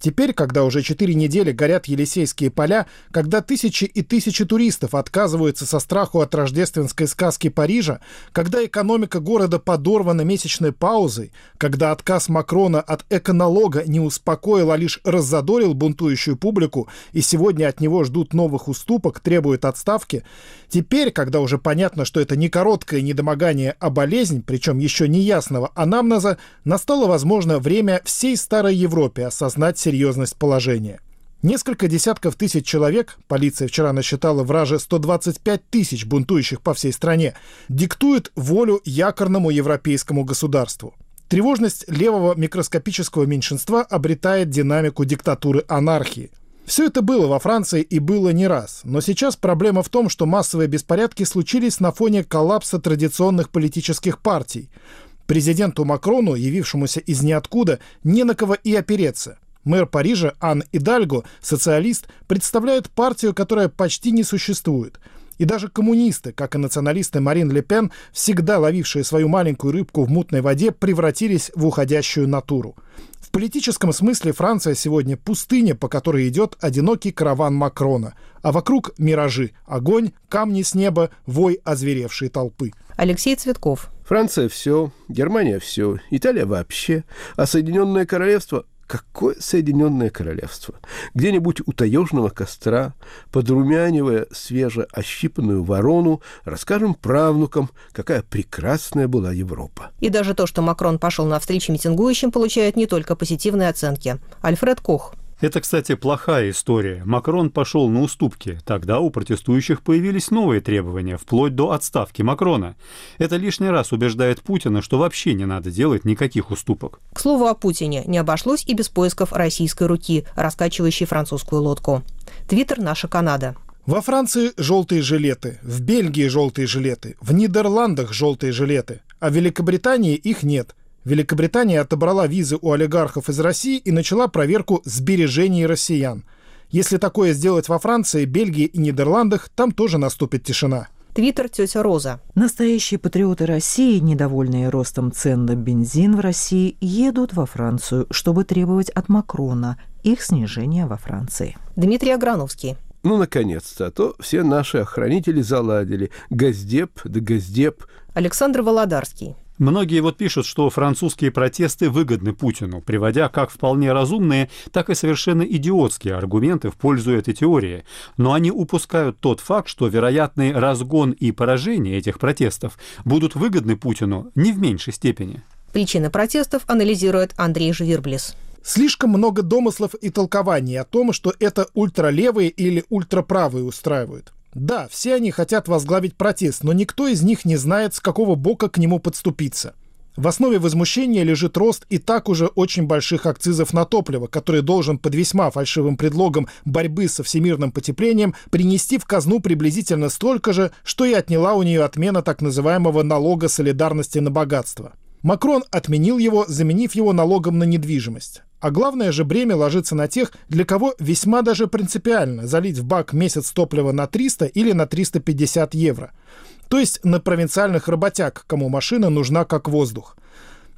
Теперь, когда уже четыре недели горят Елисейские поля, когда тысячи и тысячи туристов отказываются со страху от рождественской сказки Парижа, когда экономика города подорвана месячной паузой, когда отказ Макрона от эконалога не успокоил, а лишь раззадорил бунтующую публику, и сегодня от него ждут новых уступок, требуют отставки, теперь, когда уже понятно, что это не короткое недомогание, а болезнь, причем еще не ясного анамнеза, настало, возможно, время всей старой Европе осознать серьезность положения. Несколько десятков тысяч человек, полиция вчера насчитала враже 125 тысяч бунтующих по всей стране, диктуют волю якорному европейскому государству. Тревожность левого микроскопического меньшинства обретает динамику диктатуры анархии. Все это было во Франции и было не раз. Но сейчас проблема в том, что массовые беспорядки случились на фоне коллапса традиционных политических партий. Президенту Макрону, явившемуся из ниоткуда, не на кого и опереться – Мэр Парижа Ан Идальго, социалист, представляет партию, которая почти не существует. И даже коммунисты, как и националисты Марин Ле Пен, всегда ловившие свою маленькую рыбку в мутной воде, превратились в уходящую натуру. В политическом смысле Франция сегодня пустыня, по которой идет одинокий караван Макрона, а вокруг миражи, огонь, камни с неба, вой озверевшей толпы. Алексей Цветков. Франция все, Германия все, Италия вообще, а Соединенное Королевство Какое Соединенное Королевство? Где-нибудь у таежного костра, подрумянивая свежеощипанную ворону, расскажем правнукам, какая прекрасная была Европа. И даже то, что Макрон пошел на встречу митингующим, получает не только позитивные оценки. Альфред Кох. Это, кстати, плохая история. Макрон пошел на уступки. Тогда у протестующих появились новые требования, вплоть до отставки Макрона. Это лишний раз убеждает Путина, что вообще не надо делать никаких уступок. К слову о Путине, не обошлось и без поисков российской руки, раскачивающей французскую лодку. Твиттер «Наша Канада». Во Франции желтые жилеты, в Бельгии желтые жилеты, в Нидерландах желтые жилеты, а в Великобритании их нет. Великобритания отобрала визы у олигархов из России и начала проверку сбережений россиян. Если такое сделать во Франции, Бельгии и Нидерландах, там тоже наступит тишина. Твиттер тетя Роза. Настоящие патриоты России, недовольные ростом цен на бензин в России, едут во Францию, чтобы требовать от Макрона их снижения во Франции. Дмитрий Аграновский. Ну, наконец-то, а то все наши охранители заладили. Газдеп да газдеп. Александр Володарский. Многие вот пишут, что французские протесты выгодны Путину, приводя как вполне разумные, так и совершенно идиотские аргументы в пользу этой теории. Но они упускают тот факт, что вероятный разгон и поражение этих протестов будут выгодны Путину не в меньшей степени. Причины протестов анализирует Андрей Жвирблис. Слишком много домыслов и толкований о том, что это ультралевые или ультраправые устраивают. Да, все они хотят возглавить протест, но никто из них не знает, с какого бока к нему подступиться. В основе возмущения лежит рост и так уже очень больших акцизов на топливо, который должен под весьма фальшивым предлогом борьбы со всемирным потеплением принести в казну приблизительно столько же, что и отняла у нее отмена так называемого налога солидарности на богатство. Макрон отменил его, заменив его налогом на недвижимость. А главное же бремя ложится на тех, для кого весьма даже принципиально залить в бак месяц топлива на 300 или на 350 евро – то есть на провинциальных работяг, кому машина нужна как воздух.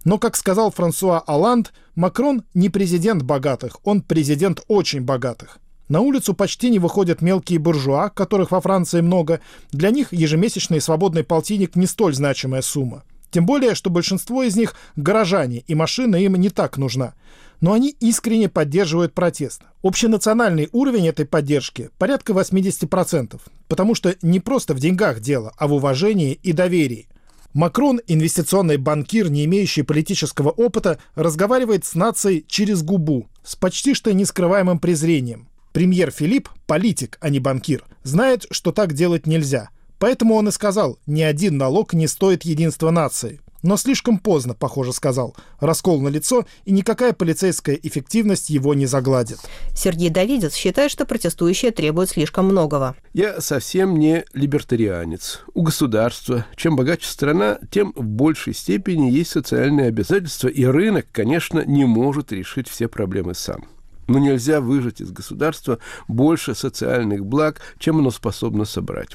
Но, как сказал Франсуа Алланд, Макрон не президент богатых, он президент очень богатых. На улицу почти не выходят мелкие буржуа, которых во Франции много. Для них ежемесячный свободный полтинник не столь значимая сумма. Тем более, что большинство из них – горожане, и машина им не так нужна но они искренне поддерживают протест. Общенациональный уровень этой поддержки порядка 80%, потому что не просто в деньгах дело, а в уважении и доверии. Макрон, инвестиционный банкир, не имеющий политического опыта, разговаривает с нацией через губу, с почти что нескрываемым презрением. Премьер Филипп, политик, а не банкир, знает, что так делать нельзя. Поэтому он и сказал, ни один налог не стоит единства нации. Но слишком поздно, похоже, сказал. Раскол на лицо, и никакая полицейская эффективность его не загладит. Сергей Давидец считает, что протестующие требуют слишком многого. Я совсем не либертарианец. У государства, чем богаче страна, тем в большей степени есть социальные обязательства, и рынок, конечно, не может решить все проблемы сам. Но нельзя выжать из государства больше социальных благ, чем оно способно собрать.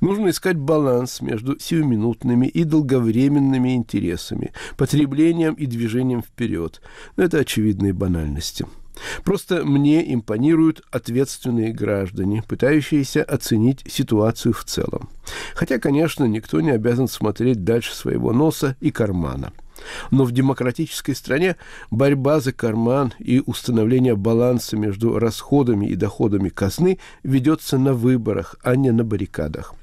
Нужно искать баланс между сиюминутными и долговременными интересами, потреблением и движением вперед. Это очевидные банальности. Просто мне импонируют ответственные граждане, пытающиеся оценить ситуацию в целом. Хотя, конечно, никто не обязан смотреть дальше своего носа и кармана – но в демократической стране борьба за карман и установление баланса между расходами и доходами казны ведется на выборах, а не на баррикадах.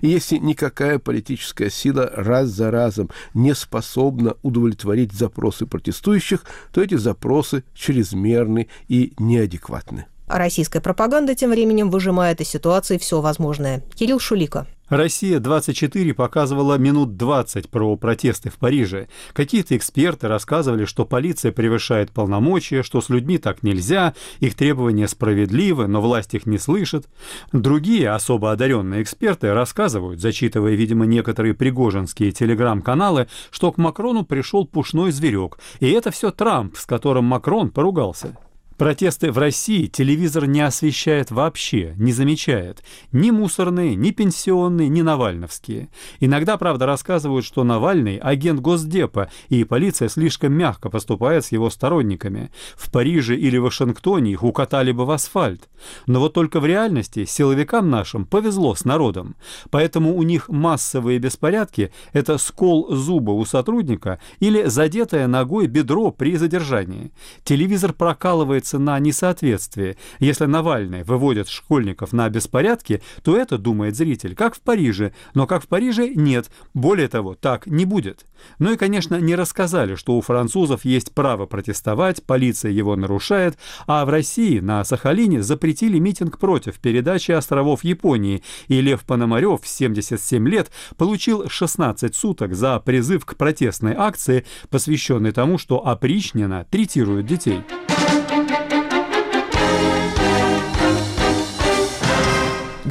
И если никакая политическая сила раз за разом не способна удовлетворить запросы протестующих, то эти запросы чрезмерны и неадекватны. Российская пропаганда тем временем выжимает из ситуации все возможное. Кирилл Шулика. «Россия-24» показывала минут 20 про протесты в Париже. Какие-то эксперты рассказывали, что полиция превышает полномочия, что с людьми так нельзя, их требования справедливы, но власть их не слышит. Другие особо одаренные эксперты рассказывают, зачитывая, видимо, некоторые пригожинские телеграм-каналы, что к Макрону пришел пушной зверек, и это все Трамп, с которым Макрон поругался. Протесты в России телевизор не освещает вообще, не замечает. Ни мусорные, ни пенсионные, ни навальновские. Иногда, правда, рассказывают, что Навальный – агент Госдепа, и полиция слишком мягко поступает с его сторонниками. В Париже или Вашингтоне их укатали бы в асфальт. Но вот только в реальности силовикам нашим повезло с народом. Поэтому у них массовые беспорядки – это скол зуба у сотрудника или задетое ногой бедро при задержании. Телевизор прокалывается ссылается на несоответствие. Если Навальный выводит школьников на беспорядки, то это, думает зритель, как в Париже. Но как в Париже нет. Более того, так не будет. Ну и, конечно, не рассказали, что у французов есть право протестовать, полиция его нарушает, а в России на Сахалине запретили митинг против передачи островов Японии, и Лев Пономарев в 77 лет получил 16 суток за призыв к протестной акции, посвященной тому, что опричнина третирует детей.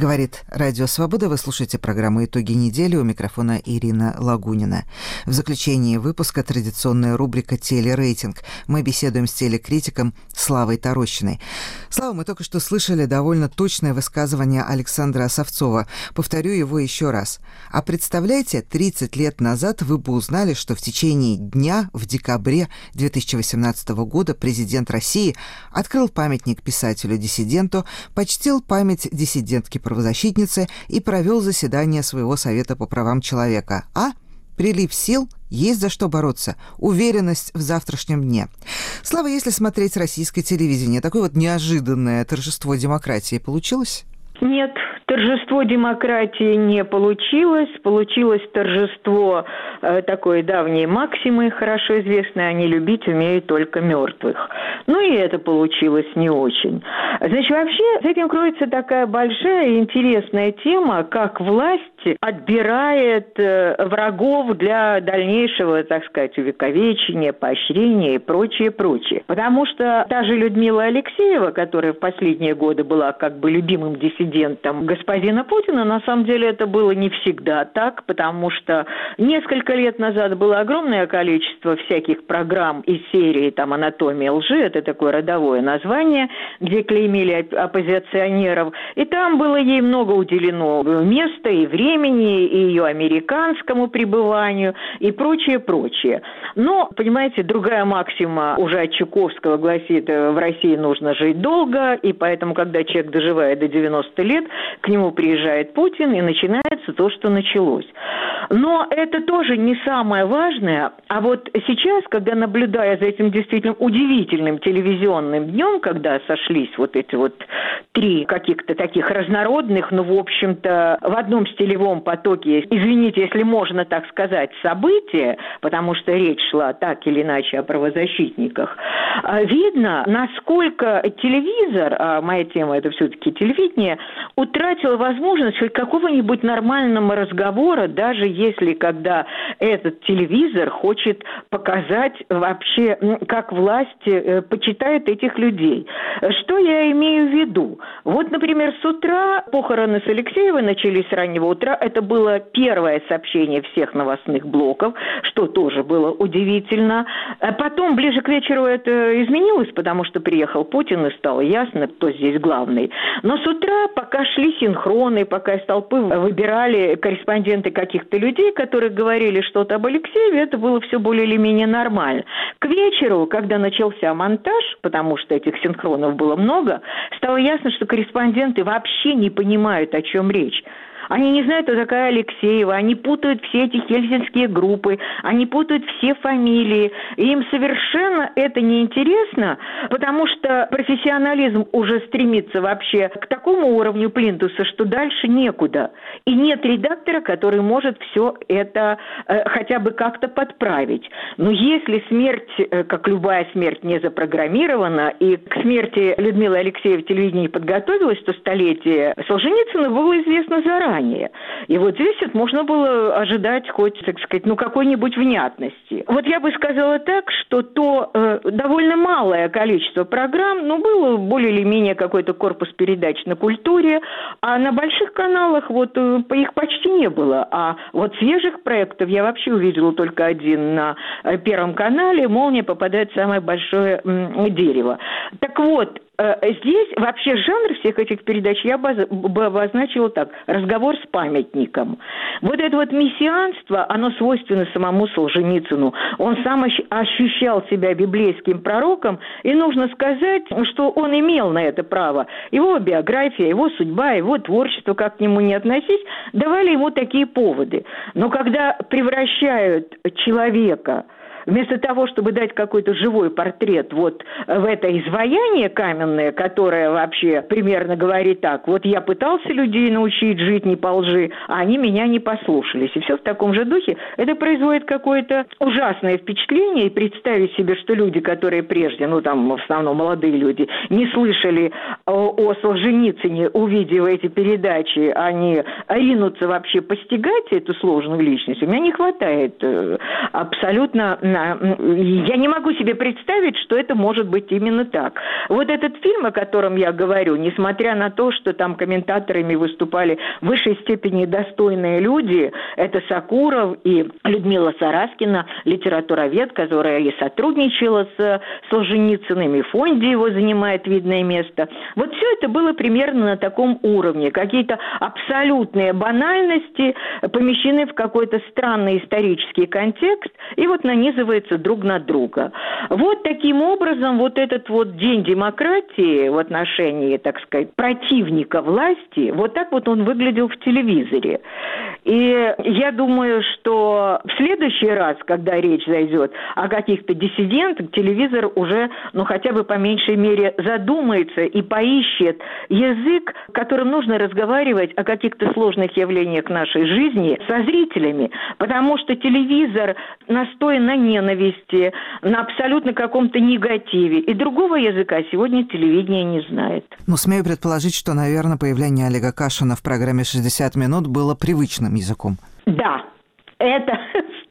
Говорит Радио Свобода. Вы слушаете программу «Итоги недели». У микрофона Ирина Лагунина. В заключении выпуска традиционная рубрика «Телерейтинг». Мы беседуем с телекритиком Славой Тарощиной. Слава, мы только что слышали довольно точное высказывание Александра Осовцова. Повторю его еще раз. А представляете, 30 лет назад вы бы узнали, что в течение дня в декабре 2018 года президент России открыл памятник писателю-диссиденту, почтил память диссидентки правозащитницы и провел заседание своего Совета по правам человека. А прилив сил, есть за что бороться, уверенность в завтрашнем дне. Слава, если смотреть российское телевидение, такое вот неожиданное торжество демократии получилось? Нет, торжество демократии не получилось. Получилось торжество э, такой давней максимы, хорошо известной, они любить умеют только мертвых. Ну и это получилось не очень. Значит, вообще, с этим кроется такая большая и интересная тема, как власть отбирает э, врагов для дальнейшего, так сказать, увековечения, поощрения и прочее, прочее. Потому что та же Людмила Алексеева, которая в последние годы была как бы любимым диссидентом господина Путина, на самом деле это было не всегда так, потому что несколько лет назад было огромное количество всяких программ из серии там «Анатомия лжи», это такое родовое название, где клеймили оппозиционеров, и там было ей много уделено места и времени, и ее американскому пребыванию, и прочее, прочее. Но, понимаете, другая максима уже от Чуковского гласит, в России нужно жить долго, и поэтому, когда человек доживает до 90 лет, к нему приезжает Путин, и начинается то, что началось. Но это тоже не самое важное. А вот сейчас, когда наблюдая за этим действительно удивительным телевизионным днем, когда сошлись вот эти вот три каких-то таких разнородных, но, в общем-то, в одном стилевом потоке, извините, если можно так сказать, события, потому что речь шла так или иначе о правозащитниках, а, видно, насколько телевизор, а моя тема это все-таки телевидение, утратил возможность хоть какого-нибудь нормального разговора, даже если когда этот телевизор хочет показать вообще, как власть э, почитает этих людей. Что я имею в виду? Вот, например, с утра похороны с Алексеевой начались с раннего утра. Это было первое сообщение всех новостных блоков, что тоже было удивительно. А потом, ближе к вечеру, это изменилось, потому что приехал Путин, и стало ясно, кто здесь главный. Но с утра, пока шли синхроны, пока из толпы выбирали корреспонденты каких-то людей, которые говорили что-то об Алексееве, это было все более или менее нормально. К вечеру, когда начался монтаж, потому что этих синхронов было много, стало ясно, что корреспонденты вообще не понимают, о чем речь. Они не знают, кто такая Алексеева, они путают все эти хельсинские группы, они путают все фамилии. И им совершенно это неинтересно, потому что профессионализм уже стремится вообще к такому уровню плинтуса, что дальше некуда. И нет редактора, который может все это э, хотя бы как-то подправить. Но если смерть, э, как любая смерть, не запрограммирована, и к смерти Людмилы Алексеевой телевидение подготовилось, то столетие Солженицына было известно заранее заранее. И вот здесь вот можно было ожидать хоть, так сказать, ну какой-нибудь внятности. Вот я бы сказала так, что то э, довольно малое количество программ, ну было более или менее какой-то корпус передач на культуре, а на больших каналах вот э, их почти не было. А вот свежих проектов я вообще увидела только один на э, Первом канале. «Молния» попадает в самое большое м, дерево. Так вот, здесь вообще жанр всех этих передач я бы обозначила так. Разговор с памятником. Вот это вот мессианство, оно свойственно самому Солженицыну. Он сам ощущал себя библейским пророком, и нужно сказать, что он имел на это право. Его биография, его судьба, его творчество, как к нему не относись, давали ему такие поводы. Но когда превращают человека вместо того, чтобы дать какой-то живой портрет вот в это изваяние каменное, которое вообще примерно говорит так, вот я пытался людей научить жить не по лжи, а они меня не послушались. И все в таком же духе. Это производит какое-то ужасное впечатление, и представить себе, что люди, которые прежде, ну там в основном молодые люди, не слышали о, о Солженицыне, увидев эти передачи, они ринутся вообще постигать эту сложную личность, у меня не хватает э, абсолютно я не могу себе представить, что это может быть именно так. Вот этот фильм, о котором я говорю, несмотря на то, что там комментаторами выступали в высшей степени достойные люди, это Сакуров и Людмила Сараскина, литературовед, которая и сотрудничала с Солженицыным, и фонде его занимает видное место. Вот все это было примерно на таком уровне. Какие-то абсолютные банальности помещены в какой-то странный исторический контекст, и вот нанизываются нанизываются друг на друга. Вот таким образом вот этот вот день демократии в отношении, так сказать, противника власти, вот так вот он выглядел в телевизоре. И я думаю, что в следующий раз, когда речь зайдет о каких-то диссидентах, телевизор уже, ну, хотя бы по меньшей мере задумается и поищет язык, которым нужно разговаривать о каких-то сложных явлениях нашей жизни со зрителями, потому что телевизор настоен на ненависти, на абсолютно каком-то негативе, и другого языка сегодня телевидение не знает. Ну, смею предположить, что, наверное, появление Олега Кашина в программе «60 минут» было привычным языком. Да, это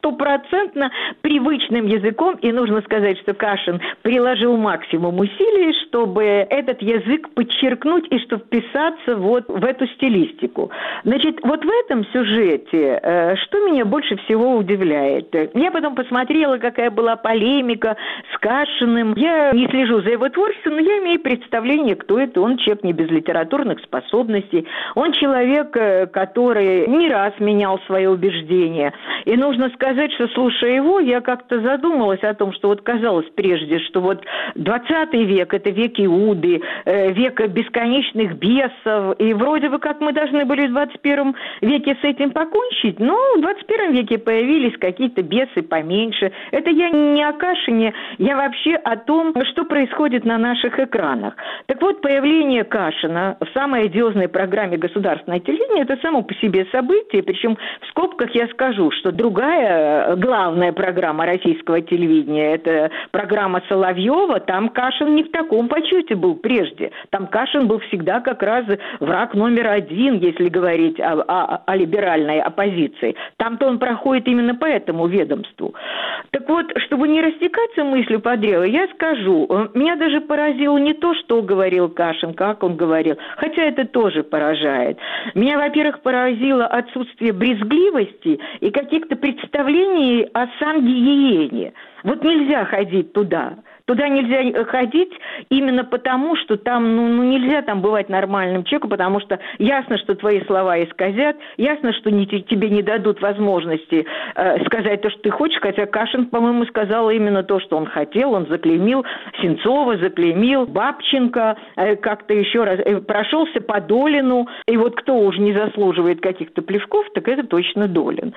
стопроцентно привычным языком, и нужно сказать, что Кашин приложил максимум усилий, чтобы этот язык подчеркнуть и чтобы вписаться вот в эту стилистику. Значит, вот в этом сюжете, э, что меня больше всего удивляет? Я потом посмотрела, какая была полемика с Кашиным. Я не слежу за его творчеством, но я имею представление, кто это. Он человек не без литературных способностей. Он человек, э, который не раз менял свои убеждения. И нужно сказать, сказать, что слушая его, я как-то задумалась о том, что вот казалось прежде, что вот 20 век – это век Иуды, э, век бесконечных бесов, и вроде бы как мы должны были в 21 веке с этим покончить, но в 21 веке появились какие-то бесы поменьше. Это я не о Кашине, я вообще о том, что происходит на наших экранах. Так вот, появление Кашина в самой одиозной программе государственной телевидения – это само по себе событие, причем в скобках я скажу, что другая Э, главная программа российского телевидения, это программа Соловьева, там Кашин не в таком почете был прежде. Там Кашин был всегда как раз враг номер один, если говорить о, о, о либеральной оппозиции. Там-то он проходит именно по этому ведомству. Так вот, чтобы не растекаться мыслью по древу, я скажу, э, меня даже поразило не то, что говорил Кашин, как он говорил, хотя это тоже поражает. Меня, во-первых, поразило отсутствие брезгливости и каких-то представлений представлении о сангиене. Вот нельзя ходить туда. Туда нельзя ходить именно потому, что там, ну, ну, нельзя там бывать нормальным человеком, потому что ясно, что твои слова исказят, ясно, что не, тебе не дадут возможности э, сказать то, что ты хочешь, хотя Кашин, по-моему, сказал именно то, что он хотел, он заклеймил Сенцова, заклеймил Бабченко, э, как-то еще раз, э, прошелся по Долину, и вот кто уже не заслуживает каких-то плевков, так это точно Долин.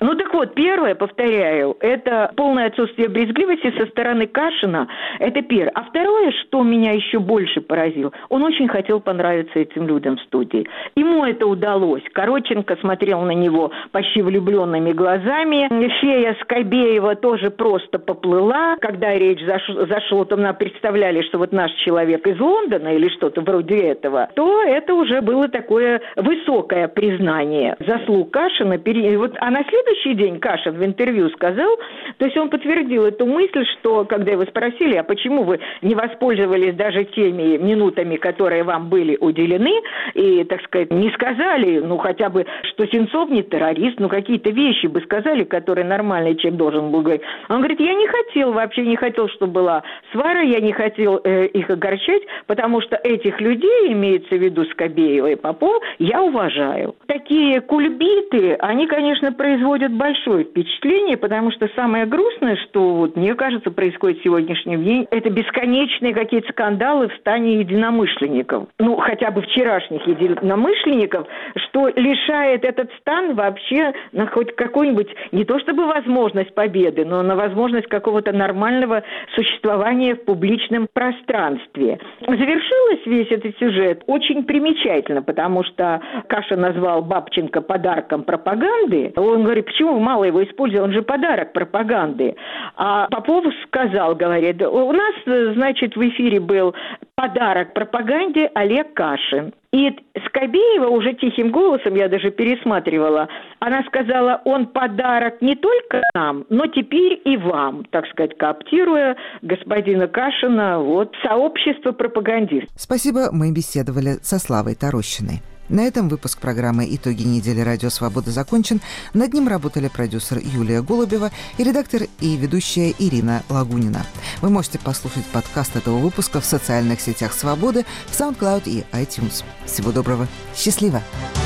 Ну так вот, первое, повторяю, это полное отсутствие брезгливости со стороны Кашина, это первое. А второе, что меня еще больше поразило, он очень хотел понравиться этим людям в студии. Ему это удалось. Короченко смотрел на него почти влюбленными глазами. Фея Скобеева тоже просто поплыла. Когда речь заш... зашла, то нам представляли, что вот наш человек из Лондона или что-то вроде этого, то это уже было такое высокое признание заслуг Кашина. Вот, а на след следующий день Кашин в интервью сказал, то есть он подтвердил эту мысль, что когда его спросили, а почему вы не воспользовались даже теми минутами, которые вам были уделены, и, так сказать, не сказали, ну, хотя бы, что Сенцов не террорист, ну, какие-то вещи бы сказали, которые нормальный человек должен был говорить. Он говорит, я не хотел, вообще не хотел, чтобы была свара, я не хотел э, их огорчать, потому что этих людей, имеется в виду Скобеева и Попов, я уважаю. Такие кульбиты, они, конечно, производят большое впечатление, потому что самое грустное, что вот, мне кажется, происходит в сегодняшний день, это бесконечные какие-то скандалы в стане единомышленников. Ну, хотя бы вчерашних единомышленников, что лишает этот стан вообще на хоть какую-нибудь, не то чтобы возможность победы, но на возможность какого-то нормального существования в публичном пространстве. Завершилась весь этот сюжет очень примечательно, потому что Каша назвал Бабченко подарком пропаганды. Он говорит, почему мало его использовали? Он же подарок пропаганды. А Попов сказал, говорит, у нас, значит, в эфире был подарок пропаганде Олег Кашин. И Скобеева уже тихим голосом, я даже пересматривала, она сказала, он подарок не только нам, но теперь и вам, так сказать, кооптируя господина Кашина, вот, сообщество пропагандистов. Спасибо, мы беседовали со Славой Тарощиной. На этом выпуск программы «Итоги недели Радио Свобода» закончен. Над ним работали продюсер Юлия Голубева и редактор и ведущая Ирина Лагунина. Вы можете послушать подкаст этого выпуска в социальных сетях Свободы, в SoundCloud и iTunes. Всего доброго. Счастливо! Культ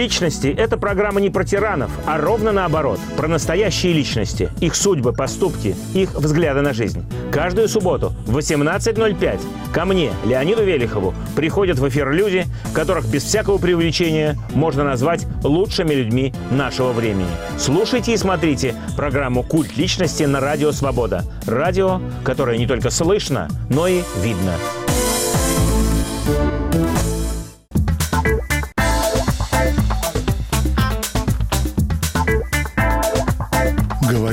личности – это программа не про тиранов, а ровно наоборот, про настоящие личности, их судьбы, поступки, их взгляды на жизнь. Каждую субботу в 18.05 ко мне, Леониду Велихову, приходят в эфир люди, которых без всякого преувеличения можно назвать лучшими людьми нашего времени. Слушайте и смотрите программу «Культ личности» на Радио Свобода. Радио, которое не только слышно, но и видно.